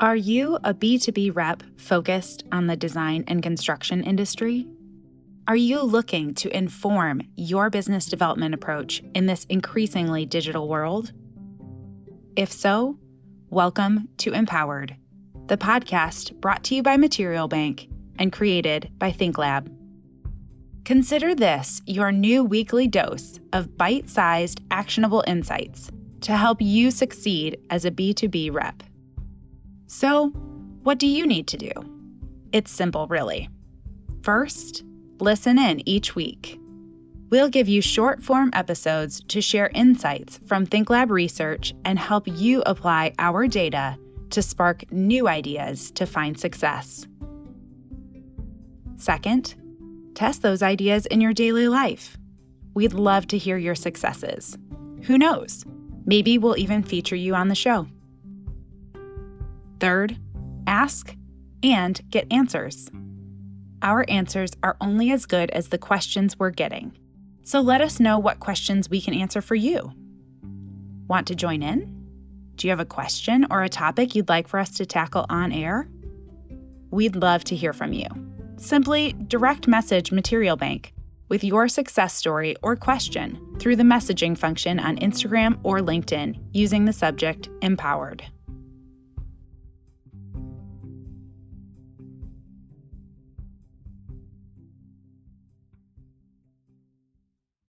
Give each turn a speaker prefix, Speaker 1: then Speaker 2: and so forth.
Speaker 1: Are you a B2B rep focused on the design and construction industry? Are you looking to inform your business development approach in this increasingly digital world? If so, welcome to MPowered, the podcast brought to you by Material Bank and created by ThinkLab. Consider this your new weekly dose of bite sized, actionable insights to help you succeed as a B2B rep. So, what do you need to do? It's simple, really. First, listen in each week. We'll give you short form episodes to share insights from ThinkLab research and help you apply our data to spark new ideas to find success. Second, test those ideas in your daily life. We'd love to hear your successes. Who knows? Maybe we'll even feature you on the show. Third, ask and get answers. Our answers are only as good as the questions we're getting. So let us know what questions we can answer for you. Want to join in? Do you have a question or a topic you'd like for us to tackle on air? We'd love to hear from you. Simply direct message Material Bank with your success story or question through the messaging function on Instagram or LinkedIn using the subject MPowered.